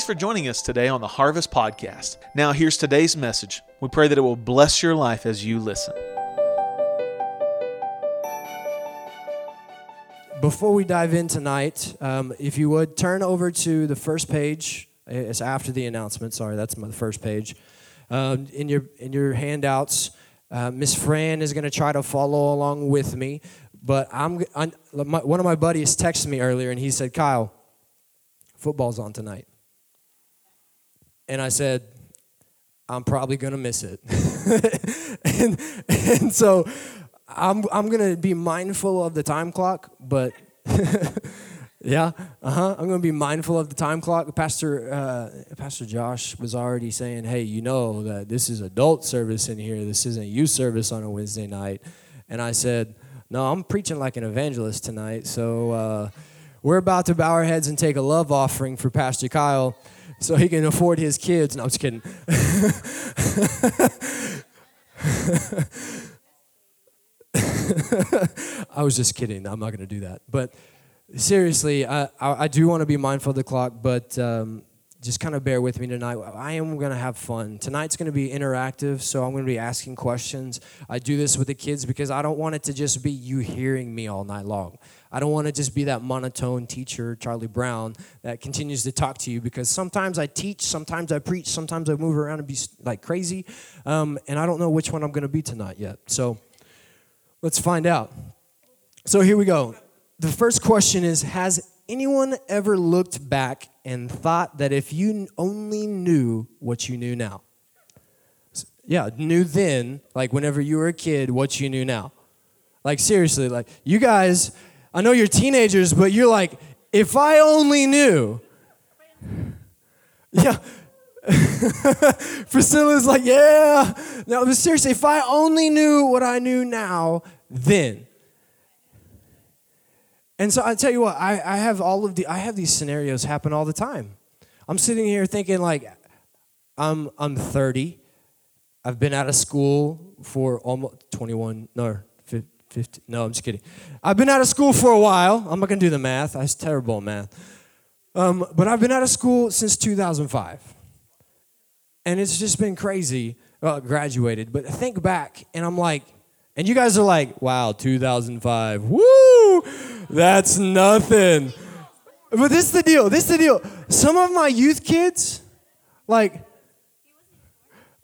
Thanks for joining us today on the Harvest Podcast. Now, here's today's message. We pray that it will bless your life as you listen. Before we dive in tonight, um, if you would turn over to the first page. It's after the announcement. Sorry, that's my first page. Um, in your in your handouts, uh, Miss Fran is going to try to follow along with me. But I'm, I'm my, one of my buddies texted me earlier, and he said, "Kyle, football's on tonight." And I said, "I'm probably going to miss it." and and so I'm I'm going to be mindful of the time clock, but. Yeah, uh huh. I'm going to be mindful of the time clock. Pastor uh, Pastor Josh was already saying, "Hey, you know that this is adult service in here. This isn't youth service on a Wednesday night." And I said, "No, I'm preaching like an evangelist tonight. So uh, we're about to bow our heads and take a love offering for Pastor Kyle, so he can afford his kids." No, I'm just kidding. I was just kidding. I'm not going to do that, but seriously, I, I, I do want to be mindful of the clock, but um, just kind of bear with me tonight. I am going to have fun. Tonight's going to be interactive, so I'm going to be asking questions. I do this with the kids because I don't want it to just be you hearing me all night long. I don't want to just be that monotone teacher, Charlie Brown, that continues to talk to you because sometimes I teach, sometimes I preach, sometimes I move around and be like crazy, um, and I don't know which one I'm going to be tonight yet. So let's find out. So here we go the first question is Has anyone ever looked back and thought that if you only knew what you knew now? Yeah, knew then, like whenever you were a kid, what you knew now. Like, seriously, like, you guys, I know you're teenagers, but you're like, if I only knew. Yeah. Priscilla's like, yeah. No, but seriously, if I only knew what I knew now, then. And so I tell you what, I, I have all of the I have these scenarios happen all the time. I'm sitting here thinking like I'm I'm 30. I've been out of school for almost 21 no 50 no I'm just kidding. I've been out of school for a while. I'm not gonna do the math. I was terrible at math. Um, but I've been out of school since 2005, and it's just been crazy. Well, graduated, but I think back and I'm like, and you guys are like, wow, 2005, woo! That's nothing. But this is the deal. This is the deal. Some of my youth kids, like,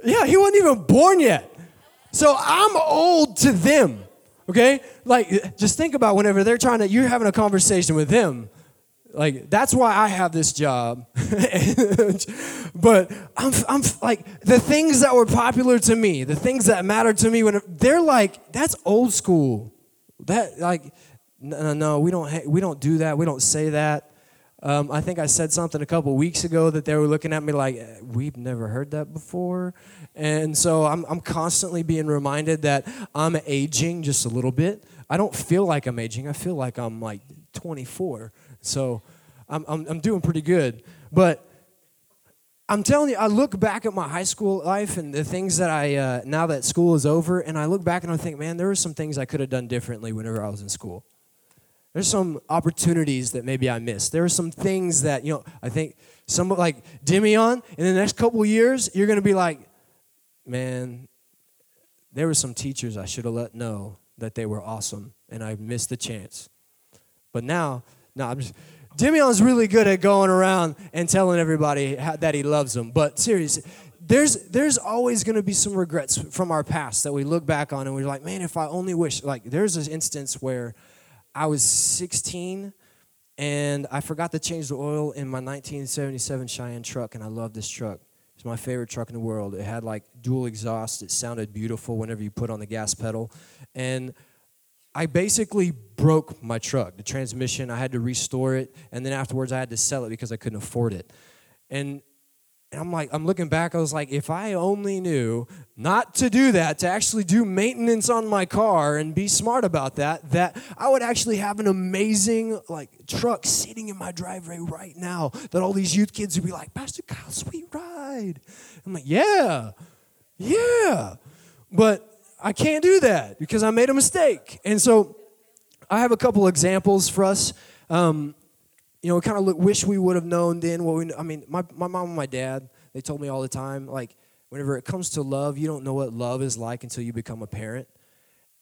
yeah, he wasn't even born yet. So I'm old to them. Okay? Like, just think about whenever they're trying to, you're having a conversation with them. Like, that's why I have this job. but I'm, I'm like, the things that were popular to me, the things that matter to me, when they're like, that's old school. That, like, no, no, we don't, we don't do that. We don't say that. Um, I think I said something a couple weeks ago that they were looking at me like, eh, we've never heard that before. And so I'm, I'm constantly being reminded that I'm aging just a little bit. I don't feel like I'm aging. I feel like I'm like 24. So I'm, I'm, I'm doing pretty good. But I'm telling you, I look back at my high school life and the things that I, uh, now that school is over, and I look back and I think, man, there were some things I could have done differently whenever I was in school. There's some opportunities that maybe I missed. There are some things that, you know, I think some like Demion, in the next couple years, you're going to be like, man, there were some teachers I should have let know that they were awesome, and I missed the chance. But now, no, I'm just, Demion's really good at going around and telling everybody how, that he loves them. But seriously, there's there's always going to be some regrets from our past that we look back on and we're like, man, if I only wish. Like, there's an instance where I was 16 and I forgot to change the oil in my 1977 Cheyenne truck, and I love this truck. It's my favorite truck in the world. It had like dual exhaust. It sounded beautiful whenever you put on the gas pedal. And I basically broke my truck, the transmission. I had to restore it, and then afterwards I had to sell it because I couldn't afford it. And and I'm like, I'm looking back, I was like, if I only knew not to do that, to actually do maintenance on my car and be smart about that, that I would actually have an amazing like truck sitting in my driveway right now that all these youth kids would be like, Pastor Kyle, sweet ride. I'm like, yeah, yeah. But I can't do that because I made a mistake. And so I have a couple examples for us. Um, you know, kind of wish we would have known then what we. I mean, my my mom and my dad they told me all the time like whenever it comes to love, you don't know what love is like until you become a parent.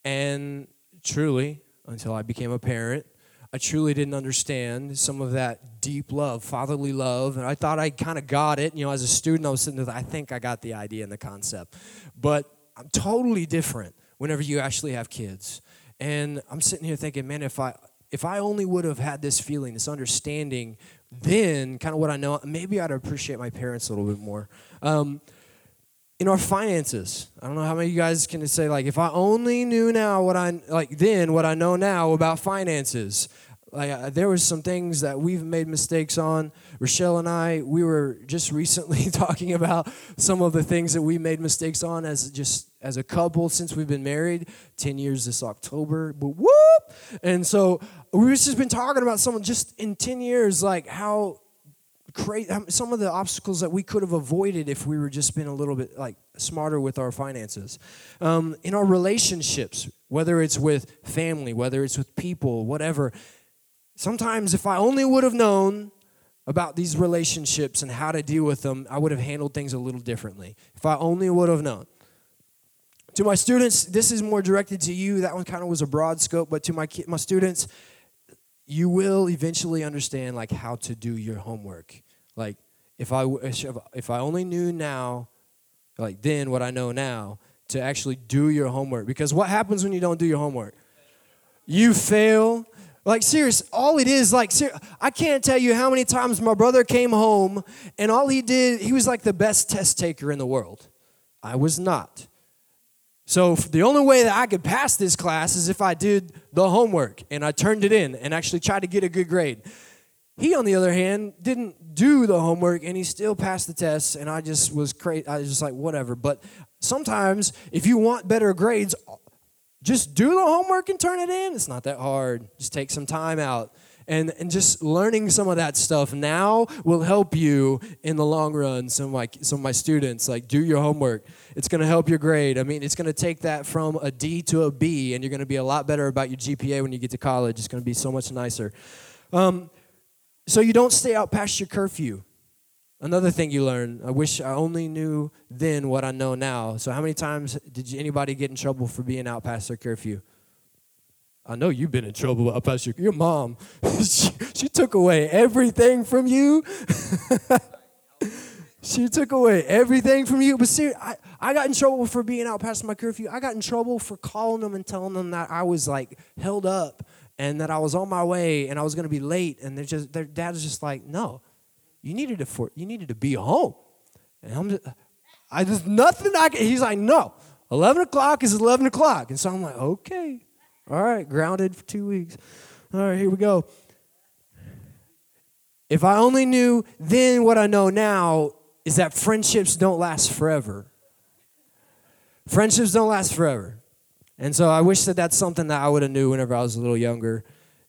And truly, until I became a parent, I truly didn't understand some of that deep love, fatherly love. And I thought I kind of got it. You know, as a student, I was sitting there, I think I got the idea and the concept. But I'm totally different whenever you actually have kids. And I'm sitting here thinking, man, if I if I only would have had this feeling, this understanding, then kind of what I know, maybe I'd appreciate my parents a little bit more. Um, in our finances. I don't know how many of you guys can say like if I only knew now what I like then what I know now about finances. Like uh, there was some things that we've made mistakes on. Rochelle and I, we were just recently talking about some of the things that we made mistakes on as just as a couple since we've been married. Ten years this October, but whoop! And so we've just been talking about some just in ten years, like how crazy some of the obstacles that we could have avoided if we were just been a little bit like smarter with our finances um, in our relationships whether it's with family whether it's with people whatever sometimes if i only would have known about these relationships and how to deal with them i would have handled things a little differently if i only would have known to my students this is more directed to you that one kind of was a broad scope but to my my students you will eventually understand like how to do your homework like if I if I only knew now, like then what I know now, to actually do your homework. Because what happens when you don't do your homework? You fail. Like serious, all it is like ser- I can't tell you how many times my brother came home and all he did, he was like the best test taker in the world. I was not. So the only way that I could pass this class is if I did the homework and I turned it in and actually tried to get a good grade. He, on the other hand, didn't do the homework and he still passed the tests, and I just was crazy. I was just like, whatever. But sometimes, if you want better grades, just do the homework and turn it in. It's not that hard. Just take some time out. And, and just learning some of that stuff now will help you in the long run. Some of my, some of my students, like, do your homework. It's going to help your grade. I mean, it's going to take that from a D to a B, and you're going to be a lot better about your GPA when you get to college. It's going to be so much nicer. Um, so you don't stay out past your curfew. Another thing you learn, I wish I only knew then what I know now. So how many times did you, anybody get in trouble for being out past their curfew? I know you've been in trouble out past your your mom. she, she took away everything from you. she took away everything from you. But see, I, I got in trouble for being out past my curfew. I got in trouble for calling them and telling them that I was like held up and that I was on my way and I was going to be late. And they're just, their dad's just like, no, you needed to, for, you needed to be home. And I'm just, I nothing I can, he's like, no, 11 o'clock is 11 o'clock. And so I'm like, okay, all right, grounded for two weeks. All right, here we go. If I only knew then what I know now is that friendships don't last forever. Friendships don't last forever. And so I wish that that's something that I would have knew whenever I was a little younger.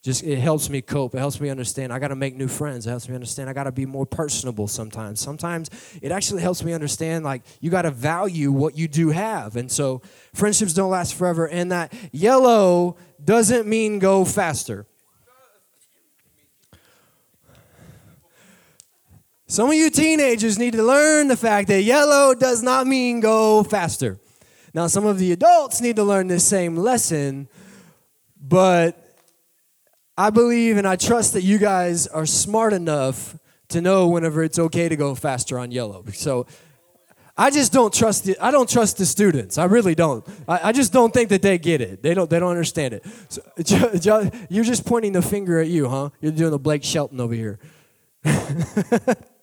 Just it helps me cope. It helps me understand. I got to make new friends. It helps me understand. I got to be more personable sometimes. Sometimes it actually helps me understand like you got to value what you do have. And so friendships don't last forever. And that yellow doesn't mean go faster. Some of you teenagers need to learn the fact that yellow does not mean go faster. Now, some of the adults need to learn this same lesson, but I believe and I trust that you guys are smart enough to know whenever it's okay to go faster on yellow. So I just don't trust the, I don't trust the students. I really don't. I, I just don't think that they get it. They don't they don't understand it. So, you're just pointing the finger at you, huh? You're doing the Blake Shelton over here.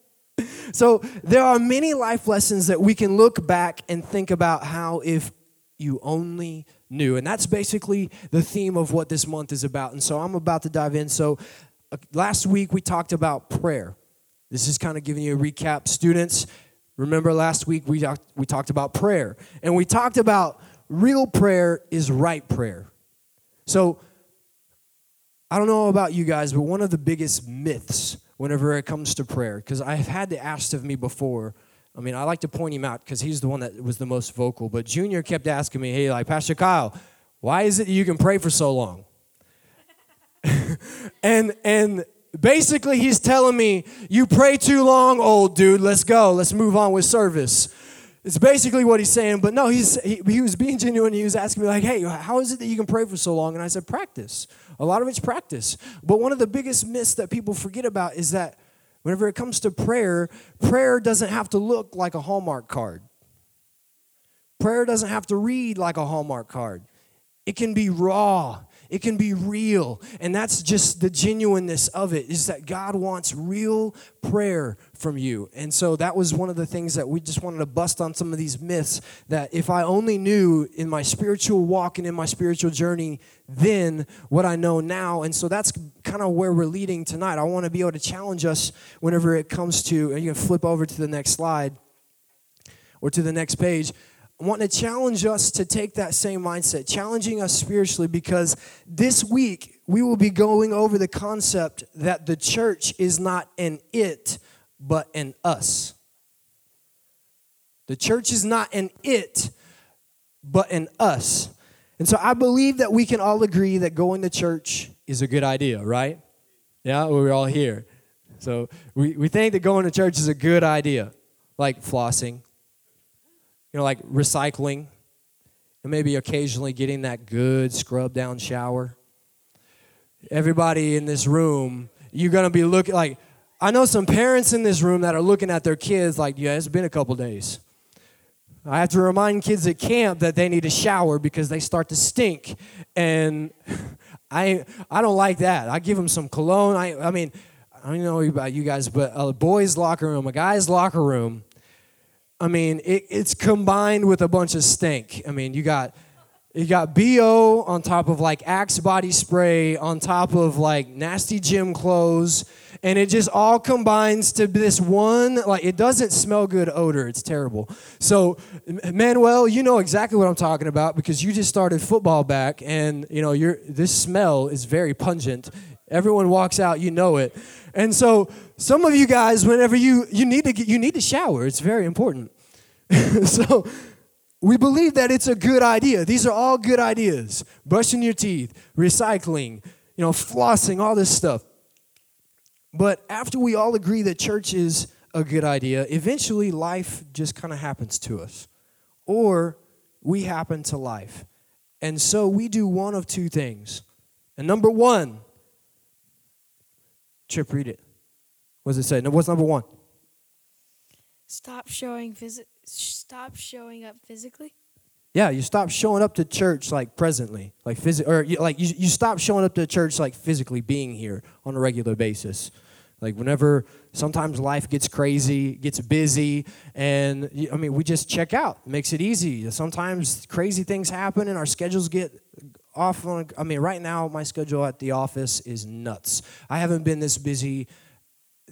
So there are many life lessons that we can look back and think about how if you only knew. And that's basically the theme of what this month is about. And so I'm about to dive in. So uh, last week we talked about prayer. This is kind of giving you a recap. Students, remember last week we talked, we talked about prayer. And we talked about real prayer is right prayer. So I don't know about you guys, but one of the biggest myths whenever it comes to prayer because I've had to asked of me before. I mean, I like to point him out because he's the one that was the most vocal. But Junior kept asking me, hey, like, Pastor Kyle, why is it you can pray for so long? and and basically, he's telling me, You pray too long, old dude. Let's go. Let's move on with service. It's basically what he's saying. But no, he's, he, he was being genuine. He was asking me, like, Hey, how is it that you can pray for so long? And I said, Practice. A lot of it's practice. But one of the biggest myths that people forget about is that whenever it comes to prayer, prayer doesn't have to look like a Hallmark card. Prayer doesn't have to read like a Hallmark card. It can be raw. It can be real. And that's just the genuineness of it is that God wants real prayer from you. And so that was one of the things that we just wanted to bust on some of these myths that if I only knew in my spiritual walk and in my spiritual journey then what I know now. And so that's kind of where we're leading tonight. I want to be able to challenge us whenever it comes to, and you can flip over to the next slide or to the next page I want to challenge us to take that same mindset, challenging us spiritually, because this week we will be going over the concept that the church is not an it, but an us. The church is not an it, but an us. And so I believe that we can all agree that going to church is a good idea, right? Yeah, we're all here. So we, we think that going to church is a good idea, like flossing, you know, like recycling, and maybe occasionally getting that good scrub down shower. Everybody in this room, you're gonna be looking like I know some parents in this room that are looking at their kids like, yeah, it's been a couple days. I have to remind kids at camp that they need a shower because they start to stink, and I I don't like that. I give them some cologne. I I mean, I don't know about you guys, but a boys' locker room, a guy's locker room, I mean, it, it's combined with a bunch of stink. I mean, you got you got BO on top of like Axe body spray, on top of like nasty gym clothes, and it just all combines to this one like it doesn't smell good odor. It's terrible. So, Manuel, you know exactly what I'm talking about because you just started football back, and you know your this smell is very pungent. Everyone walks out, you know it. And so some of you guys, whenever you you need to get, you need to shower, it's very important. so we believe that it's a good idea. These are all good ideas. Brushing your teeth, recycling, you know, flossing, all this stuff. But after we all agree that church is a good idea, eventually life just kind of happens to us. Or we happen to life. And so we do one of two things. And number one, Chip, read it. What does it say? What's number one? Stop showing phys- stop showing up physically. Yeah, you stop showing up to church like presently, like phys- or you, like you, you stop showing up to church like physically being here on a regular basis. Like whenever sometimes life gets crazy, gets busy, and I mean we just check out. Makes it easy. Sometimes crazy things happen and our schedules get off on I mean right now my schedule at the office is nuts. I haven't been this busy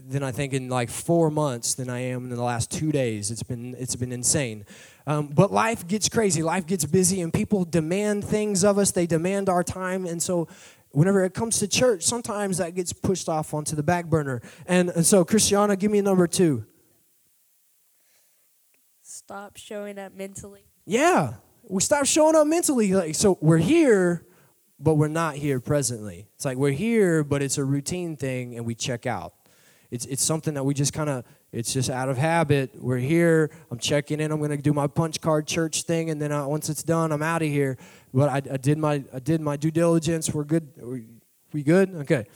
than I think in like four months than I am in the last two days. It's been it's been insane. Um, but life gets crazy. Life gets busy, and people demand things of us. They demand our time, and so whenever it comes to church, sometimes that gets pushed off onto the back burner. And, and so, Christiana, give me number two. Stop showing up mentally. Yeah, we stop showing up mentally. Like so, we're here, but we're not here presently. It's like we're here, but it's a routine thing, and we check out. It's, it's something that we just kind of, it's just out of habit. We're here. I'm checking in. I'm going to do my punch card church thing, and then I, once it's done, I'm out of here. But I, I, did my I did my due diligence. We're good. We, we good? Okay.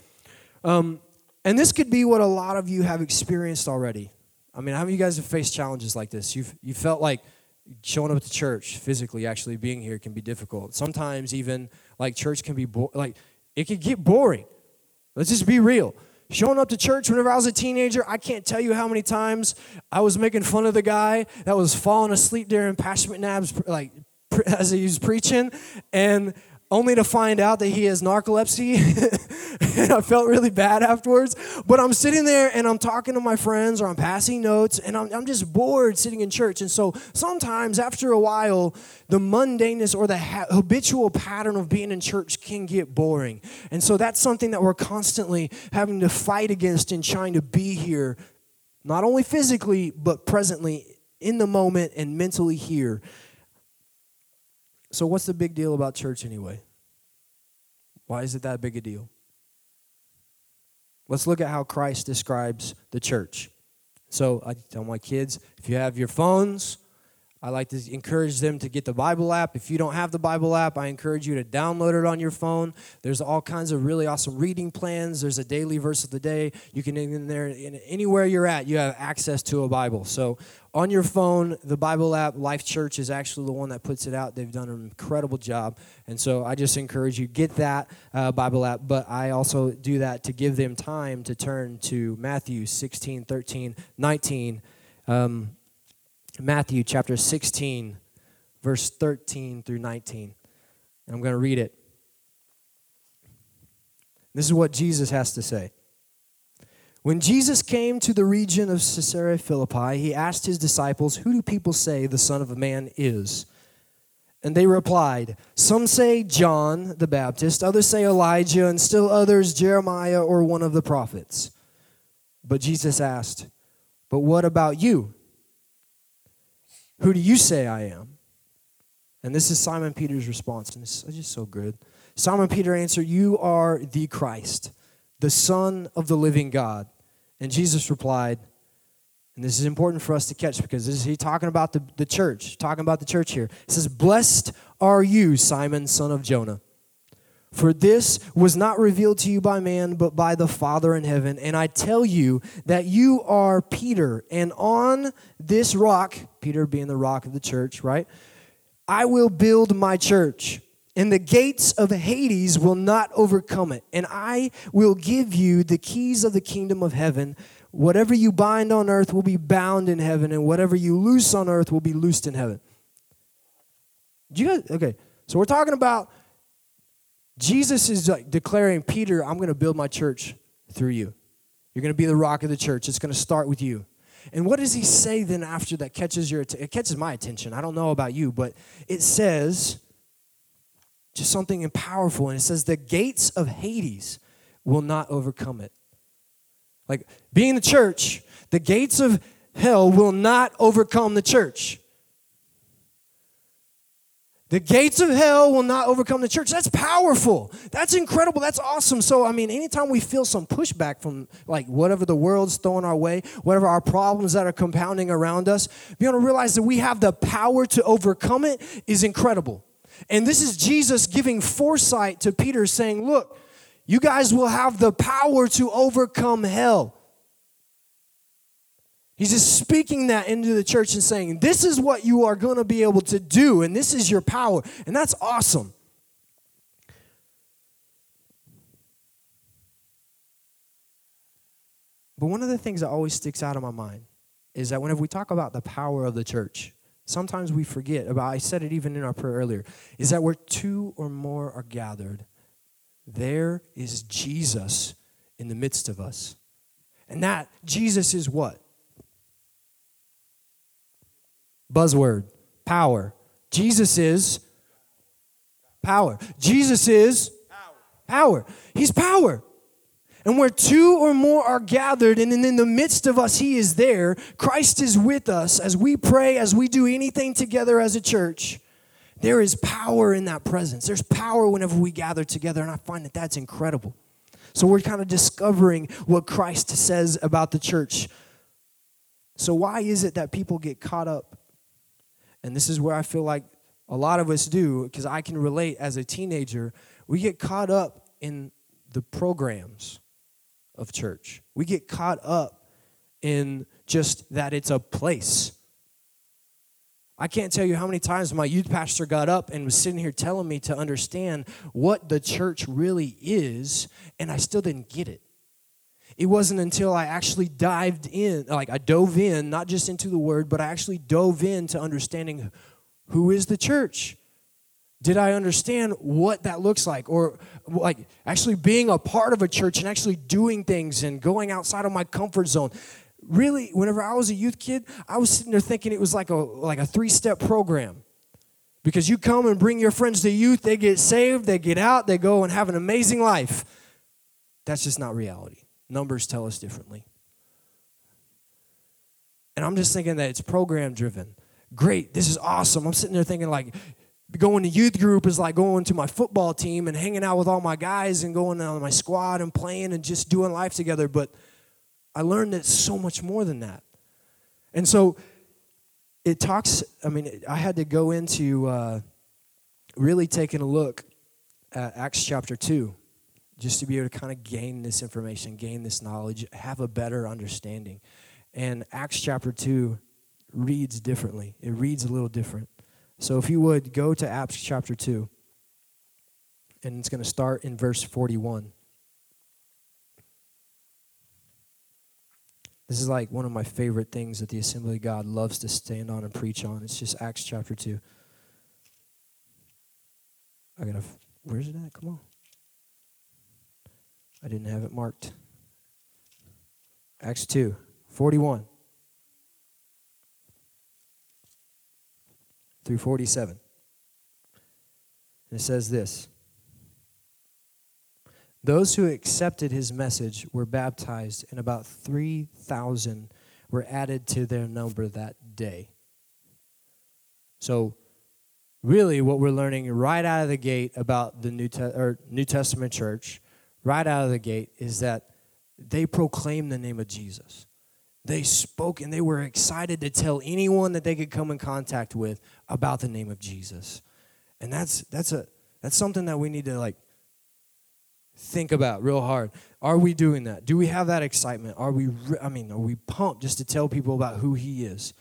Um, and this could be what a lot of you have experienced already. I mean, how many of you guys have faced challenges like this? You've you felt like showing up the church physically, actually being here can be difficult. Sometimes even like church can be bo- like it can get boring. Let's just be real showing up to church whenever I was a teenager, I can't tell you how many times I was making fun of the guy that was falling asleep during Pastor McNabb's like as he was preaching, and only to find out that he has narcolepsy. and I felt really bad afterwards. But I'm sitting there and I'm talking to my friends or I'm passing notes and I'm, I'm just bored sitting in church. And so sometimes after a while, the mundaneness or the ha- habitual pattern of being in church can get boring. And so that's something that we're constantly having to fight against in trying to be here, not only physically, but presently in the moment and mentally here. So, what's the big deal about church anyway? Why is it that big a deal? Let's look at how Christ describes the church. So I tell my kids if you have your phones, I like to encourage them to get the Bible app. If you don't have the Bible app, I encourage you to download it on your phone. There's all kinds of really awesome reading plans. There's a daily verse of the day. You can in there in anywhere you're at, you have access to a Bible. So on your phone, the Bible app, Life Church is actually the one that puts it out. They've done an incredible job, and so I just encourage you get that uh, Bible app. But I also do that to give them time to turn to Matthew 16, 13, 19. Um, Matthew chapter 16, verse 13 through 19. And I'm going to read it. This is what Jesus has to say. When Jesus came to the region of Caesarea Philippi, he asked his disciples, Who do people say the Son of Man is? And they replied, Some say John the Baptist, others say Elijah, and still others Jeremiah or one of the prophets. But Jesus asked, But what about you? Who do you say I am? And this is Simon Peter's response, and it's just so good. Simon Peter answered, You are the Christ, the Son of the living God. And Jesus replied, and this is important for us to catch because this is he talking about the, the church, talking about the church here. It says, Blessed are you, Simon, son of Jonah. For this was not revealed to you by man, but by the Father in heaven. And I tell you that you are Peter, and on this rock, Peter being the rock of the church, right? I will build my church, and the gates of Hades will not overcome it. And I will give you the keys of the kingdom of heaven. Whatever you bind on earth will be bound in heaven, and whatever you loose on earth will be loosed in heaven. Do you guys, okay, so we're talking about Jesus is like declaring, Peter, I'm going to build my church through you. You're going to be the rock of the church. It's going to start with you. And what does he say then after that catches your it catches my attention. I don't know about you, but it says just something powerful and it says the gates of Hades will not overcome it. Like being the church, the gates of hell will not overcome the church. The gates of hell will not overcome the church. That's powerful. That's incredible. That's awesome. So, I mean, anytime we feel some pushback from like whatever the world's throwing our way, whatever our problems that are compounding around us, be able to realize that we have the power to overcome it is incredible. And this is Jesus giving foresight to Peter, saying, Look, you guys will have the power to overcome hell. He's just speaking that into the church and saying, This is what you are going to be able to do, and this is your power. And that's awesome. But one of the things that always sticks out of my mind is that whenever we talk about the power of the church, sometimes we forget about, I said it even in our prayer earlier, is that where two or more are gathered, there is Jesus in the midst of us. And that Jesus is what? Buzzword power. Jesus is power. Jesus is power. He's power. And where two or more are gathered, and in the midst of us, He is there. Christ is with us as we pray, as we do anything together as a church. There is power in that presence. There's power whenever we gather together, and I find that that's incredible. So we're kind of discovering what Christ says about the church. So, why is it that people get caught up and this is where I feel like a lot of us do, because I can relate as a teenager, we get caught up in the programs of church. We get caught up in just that it's a place. I can't tell you how many times my youth pastor got up and was sitting here telling me to understand what the church really is, and I still didn't get it. It wasn't until I actually dived in, like I dove in, not just into the word, but I actually dove into understanding who is the church. Did I understand what that looks like? Or like actually being a part of a church and actually doing things and going outside of my comfort zone. Really, whenever I was a youth kid, I was sitting there thinking it was like a like a three-step program. Because you come and bring your friends to youth, they get saved, they get out, they go and have an amazing life. That's just not reality. Numbers tell us differently. And I'm just thinking that it's program driven. Great, this is awesome. I'm sitting there thinking, like, going to youth group is like going to my football team and hanging out with all my guys and going on my squad and playing and just doing life together. But I learned that so much more than that. And so it talks, I mean, I had to go into uh, really taking a look at Acts chapter 2 just to be able to kind of gain this information, gain this knowledge, have a better understanding. And Acts chapter 2 reads differently, it reads a little different. So if you would go to Acts chapter 2, and it's going to start in verse 41. This is like one of my favorite things that the Assembly of God loves to stand on and preach on. It's just Acts chapter 2. I gotta, where's it at? Come on. I didn't have it marked. Acts 2, 41 through 47. And it says this Those who accepted his message were baptized, and about 3,000 were added to their number that day. So, really, what we're learning right out of the gate about the New, Te- or New Testament church, right out of the gate, is that they proclaimed the name of Jesus. They spoke and they were excited to tell anyone that they could come in contact with about the name of Jesus. And that's that's a that's something that we need to like think about real hard. Are we doing that? Do we have that excitement? Are we I mean, are we pumped just to tell people about who he is?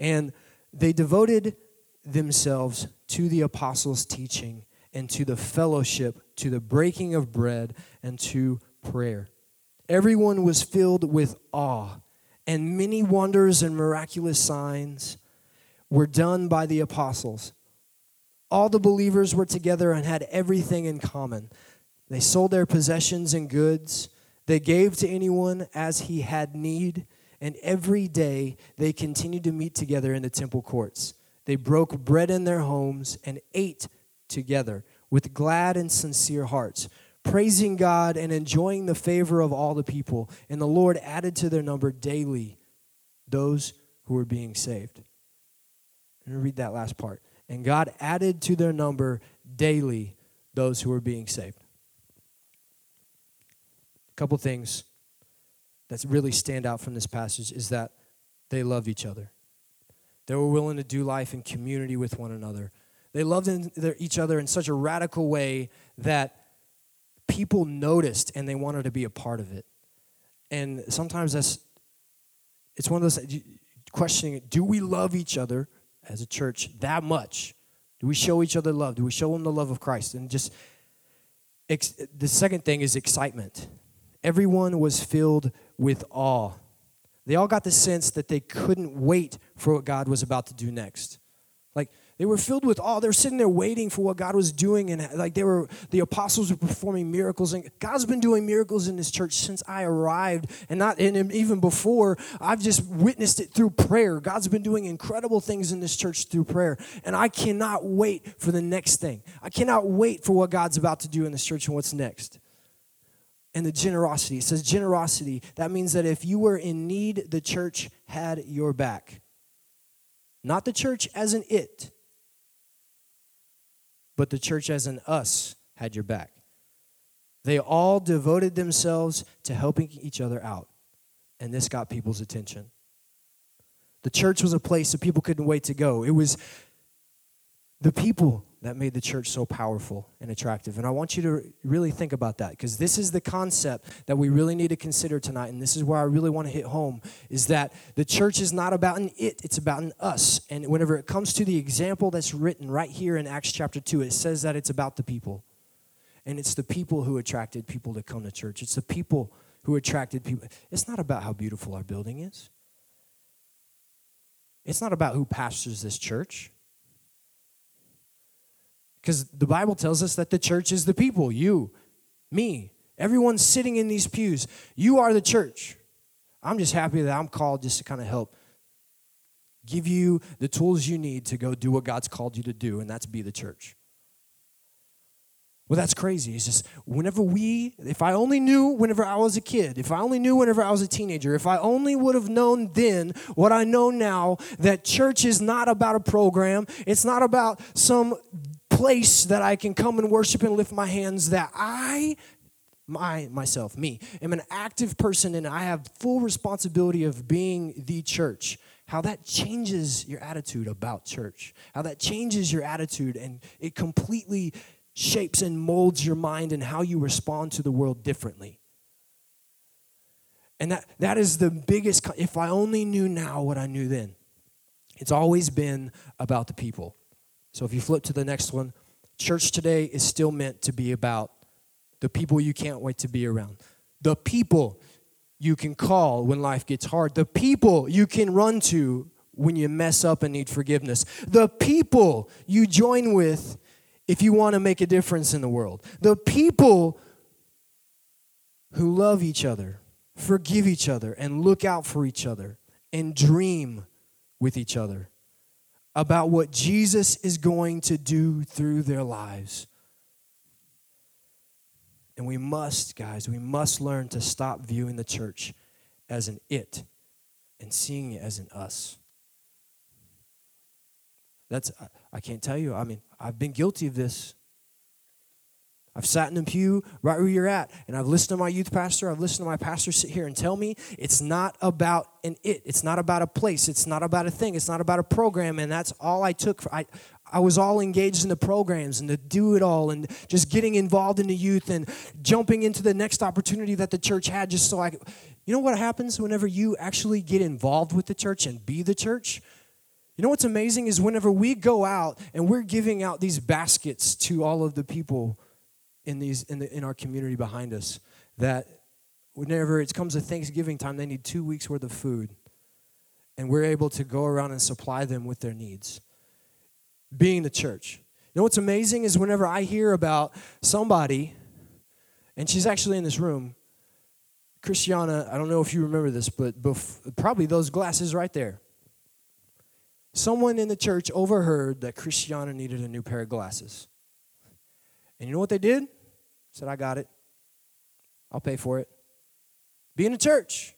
And they devoted themselves to the apostles' teaching and to the fellowship, to the breaking of bread and to prayer. Everyone was filled with awe, and many wonders and miraculous signs were done by the apostles. All the believers were together and had everything in common. They sold their possessions and goods. They gave to anyone as he had need. And every day they continued to meet together in the temple courts. They broke bread in their homes and ate together with glad and sincere hearts, praising God and enjoying the favor of all the people. And the Lord added to their number daily those who were being saved. Let me read that last part. And God added to their number daily those who were being saved. A couple things that really stand out from this passage is that they loved each other. They were willing to do life in community with one another. They loved each other in such a radical way that people noticed and they wanted to be a part of it. And sometimes that's, it's one of those questioning do we love each other as a church that much? Do we show each other love? Do we show them the love of Christ? And just, the second thing is excitement. Everyone was filled with awe. They all got the sense that they couldn't wait for what God was about to do next. They were filled with awe. They were sitting there waiting for what God was doing, and like they were, the apostles were performing miracles, and God's been doing miracles in this church since I arrived, and not and even before. I've just witnessed it through prayer. God's been doing incredible things in this church through prayer, and I cannot wait for the next thing. I cannot wait for what God's about to do in this church and what's next and the generosity. It says generosity. That means that if you were in need, the church had your back. Not the church as an it, but the church as an us had your back. They all devoted themselves to helping each other out, and this got people's attention. The church was a place that people couldn't wait to go. It was the people that made the church so powerful and attractive. And I want you to really think about that because this is the concept that we really need to consider tonight. And this is where I really want to hit home is that the church is not about an it, it's about an us. And whenever it comes to the example that's written right here in Acts chapter 2, it says that it's about the people. And it's the people who attracted people to come to church. It's the people who attracted people. It's not about how beautiful our building is. It's not about who pastors this church. Because the Bible tells us that the church is the people, you, me, everyone sitting in these pews. You are the church. I'm just happy that I'm called just to kind of help give you the tools you need to go do what God's called you to do, and that's be the church. Well, that's crazy. It's just whenever we, if I only knew whenever I was a kid, if I only knew whenever I was a teenager, if I only would have known then what I know now, that church is not about a program, it's not about some place that I can come and worship and lift my hands, that I my myself me am an active person and i have full responsibility of being the church how that changes your attitude about church how that changes your attitude and it completely shapes and molds your mind and how you respond to the world differently. And that, that is the biggest, if I only knew now what I knew then. It's always been about the people. So if you flip to the next one, church today is still meant to be about the people you can't wait to be around, the people you can call when life gets hard, the people you can run to when you mess up and need forgiveness, the people you join with if you want to make a difference in the world. The people who love each other, forgive each other, and look out for each other, and dream with each other about what Jesus is going to do through their lives. And we must, guys, we must learn to stop viewing the church as an it and seeing it as an us. That's I can't tell you. I mean, I've been guilty of this. I've sat in a pew right where you're at, and I've listened to my youth pastor. I've listened to my pastor sit here and tell me it's not about an it. It's not about a place. It's not about a thing. It's not about a program. And that's all I took. For, I, I was all engaged in the programs and the do it all and just getting involved in the youth and jumping into the next opportunity that the church had just so I could. You know what happens whenever you actually get involved with the church and be the church? You know what's amazing is whenever we go out and we're giving out these baskets to all of the people in these in, the, in our community behind us that whenever it comes to Thanksgiving time, they need two weeks worth of food. And we're able to go around and supply them with their needs. Being the church. You know what's amazing is whenever I hear about somebody, and she's actually in this room, Christiana, I don't know if you remember this, but bef- probably those glasses right there someone in the church overheard that Christiana needed a new pair of glasses. And you know what they did? Said, I got it. I'll pay for it. Be in a church.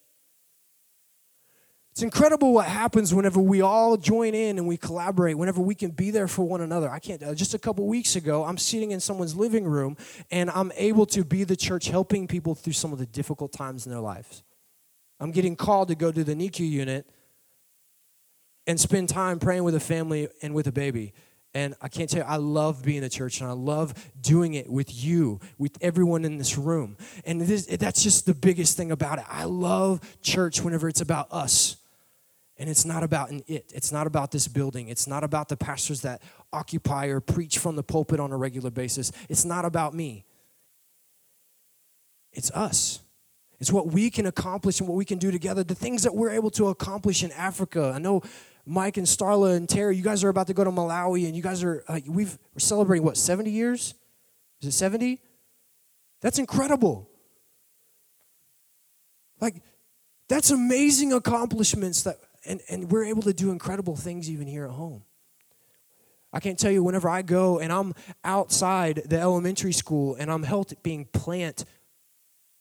It's incredible what happens whenever we all join in and we collaborate, whenever we can be there for one another. I can't, uh, just a couple weeks ago, I'm sitting in someone's living room and I'm able to be the church helping people through some of the difficult times in their lives. I'm getting called to go to the NICU unit and spend time praying with a family and with a baby. And I can't tell you, I love being a church and I love doing it with you, with everyone in this room. And that's just the biggest thing about it. I love church whenever it's about us. And it's not about an it. It's not about this building. It's not about the pastors that occupy or preach from the pulpit on a regular basis. It's not about me. It's us. It's what we can accomplish and what we can do together. The things that we're able to accomplish in Africa. I know Mike and Starla and Terry, you guys are about to go to Malawi, and you guys are uh, we've we're celebrating what seventy years? Is it seventy? That's incredible. Like, that's amazing accomplishments that, and and we're able to do incredible things even here at home. I can't tell you whenever I go and I'm outside the elementary school and I'm helping plant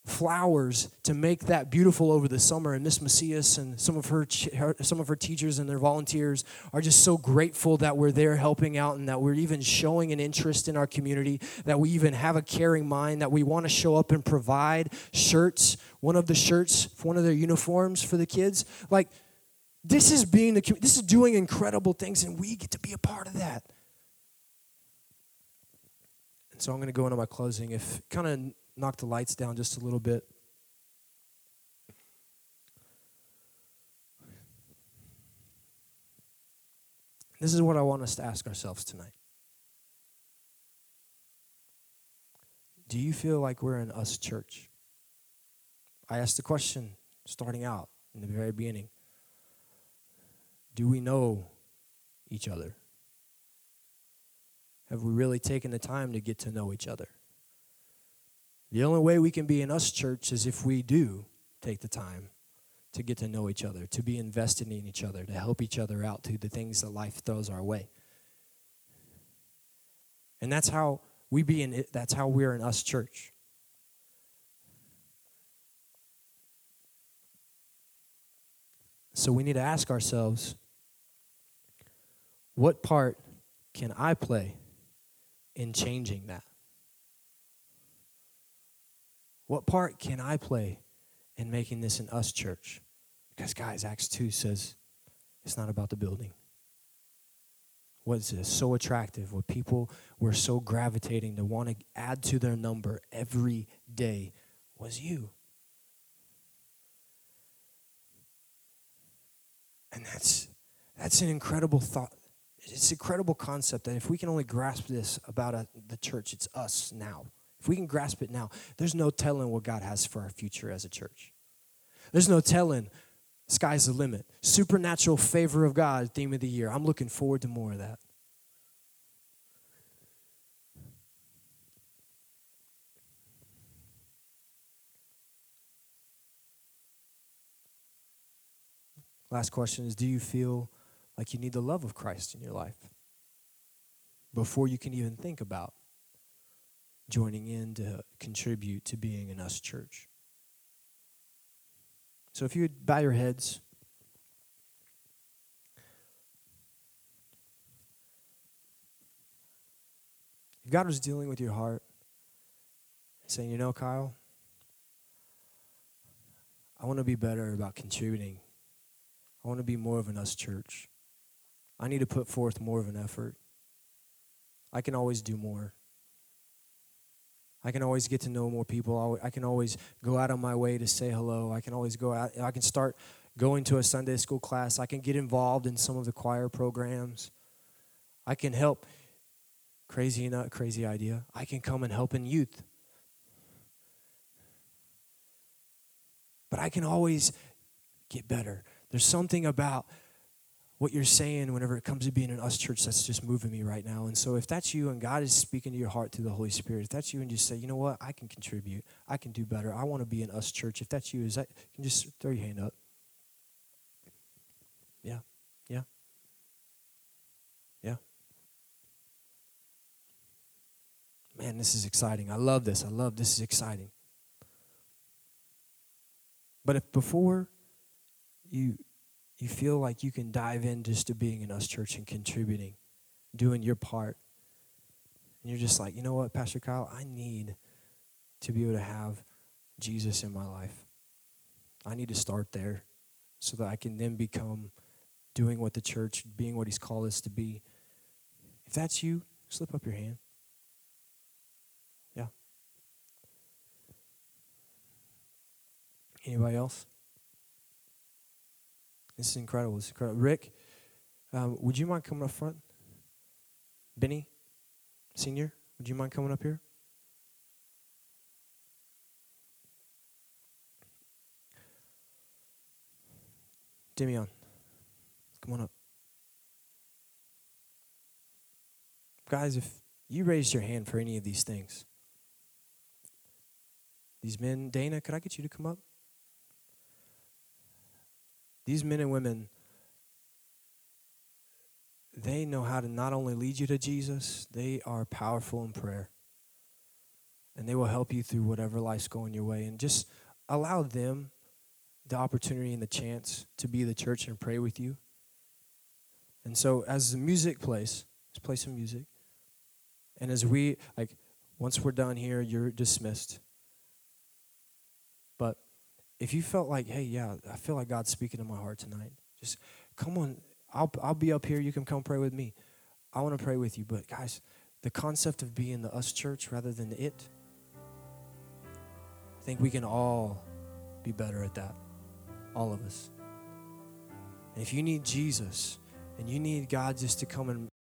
flowers to make that beautiful over the summer. And Miss Macias and some of her, her, some of her teachers and their volunteers are just so grateful that we're there helping out and that we're even showing an interest in our community, that we even have a caring mind, that we want to show up and provide shirts, one of the shirts, one of their uniforms for the kids. Like this is being the this is doing incredible things, and we get to be a part of that. And so I'm going to go into my closing. If kind of knock the lights down just a little bit. This is what I want us to ask ourselves tonight. Do you feel like we're in us church? I asked the question starting out in the very beginning. Do we know each other? Have we really taken the time to get to know each other? The only way we can be in us church is if we do take the time to get to know each other, to be invested in each other, to help each other out through the things that life throws our way. And that's how We be in it, that's how we're in us church. So we need to ask ourselves what part can I play in changing that? What part can I play in making this an us church? Because, guys, Acts 2 says it's not about the building. What is this? So attractive. What people were so gravitating to want to add to their number every day was you. And that's that's an incredible thought. It's an incredible concept that if we can only grasp this about a, the church, it's us now. If we can grasp it now, there's no telling what God has for our future as a church. There's no telling. Sky's the limit. Supernatural favor of God, theme of the year. I'm looking forward to more of that. Last question is Do you feel like you need the love of Christ in your life before you can even think about joining in to contribute to being an us church? So if you would bow your heads. If God was dealing with your heart, saying, you know, Kyle, I want to be better about contributing I want to be more of an us church. I need to put forth more of an effort. I can always do more. I can always get to know more people. I can always go out of my way to say hello. I can always go out. I can start going to a Sunday school class. I can get involved in some of the choir programs. I can help. Crazy, not crazy idea. I can come and help in youth. But I can always get better. There's something about what you're saying whenever it comes to being in us church that's just moving me right now. And so if that's you and God is speaking to your heart through the Holy Spirit, if that's you and just say, you know what, I can contribute, I can do better, I want to be in us church. If that's you, is that you can just throw your hand up. Yeah. Yeah. Yeah. Man, this is exciting. I love this. I love this is exciting. But if before you you feel like you can dive in just to being in us church and contributing, doing your part. And you're just like, you know what, Pastor Kyle, I need to be able to have Jesus in my life. I need to start there so that I can then become doing what the church, being what he's called us to be. If that's you, slip up your hand. Yeah. Anybody else? This is incredible. This is incredible. Rick, um, would you mind coming up front? Benny, senior, would you mind coming up here? Demion, come on up. Guys, if you raised your hand for any of these things, these men, Dana, could I get you to come up? These men and women, they know how to not only lead you to Jesus, they are powerful in prayer. And they will help you through whatever life's going your way. And just allow them the opportunity and the chance to be the church and pray with you. And so as the music plays, let's play some music. And as we like once we're done here, you're dismissed. If you felt like, hey, yeah, I feel like God's speaking to my heart tonight, just come on. I'll, I'll be up here. You can come pray with me. I want to pray with you. But, guys, the concept of being the us church rather than it, I think we can all be better at that. All of us. And if you need Jesus and you need God just to come and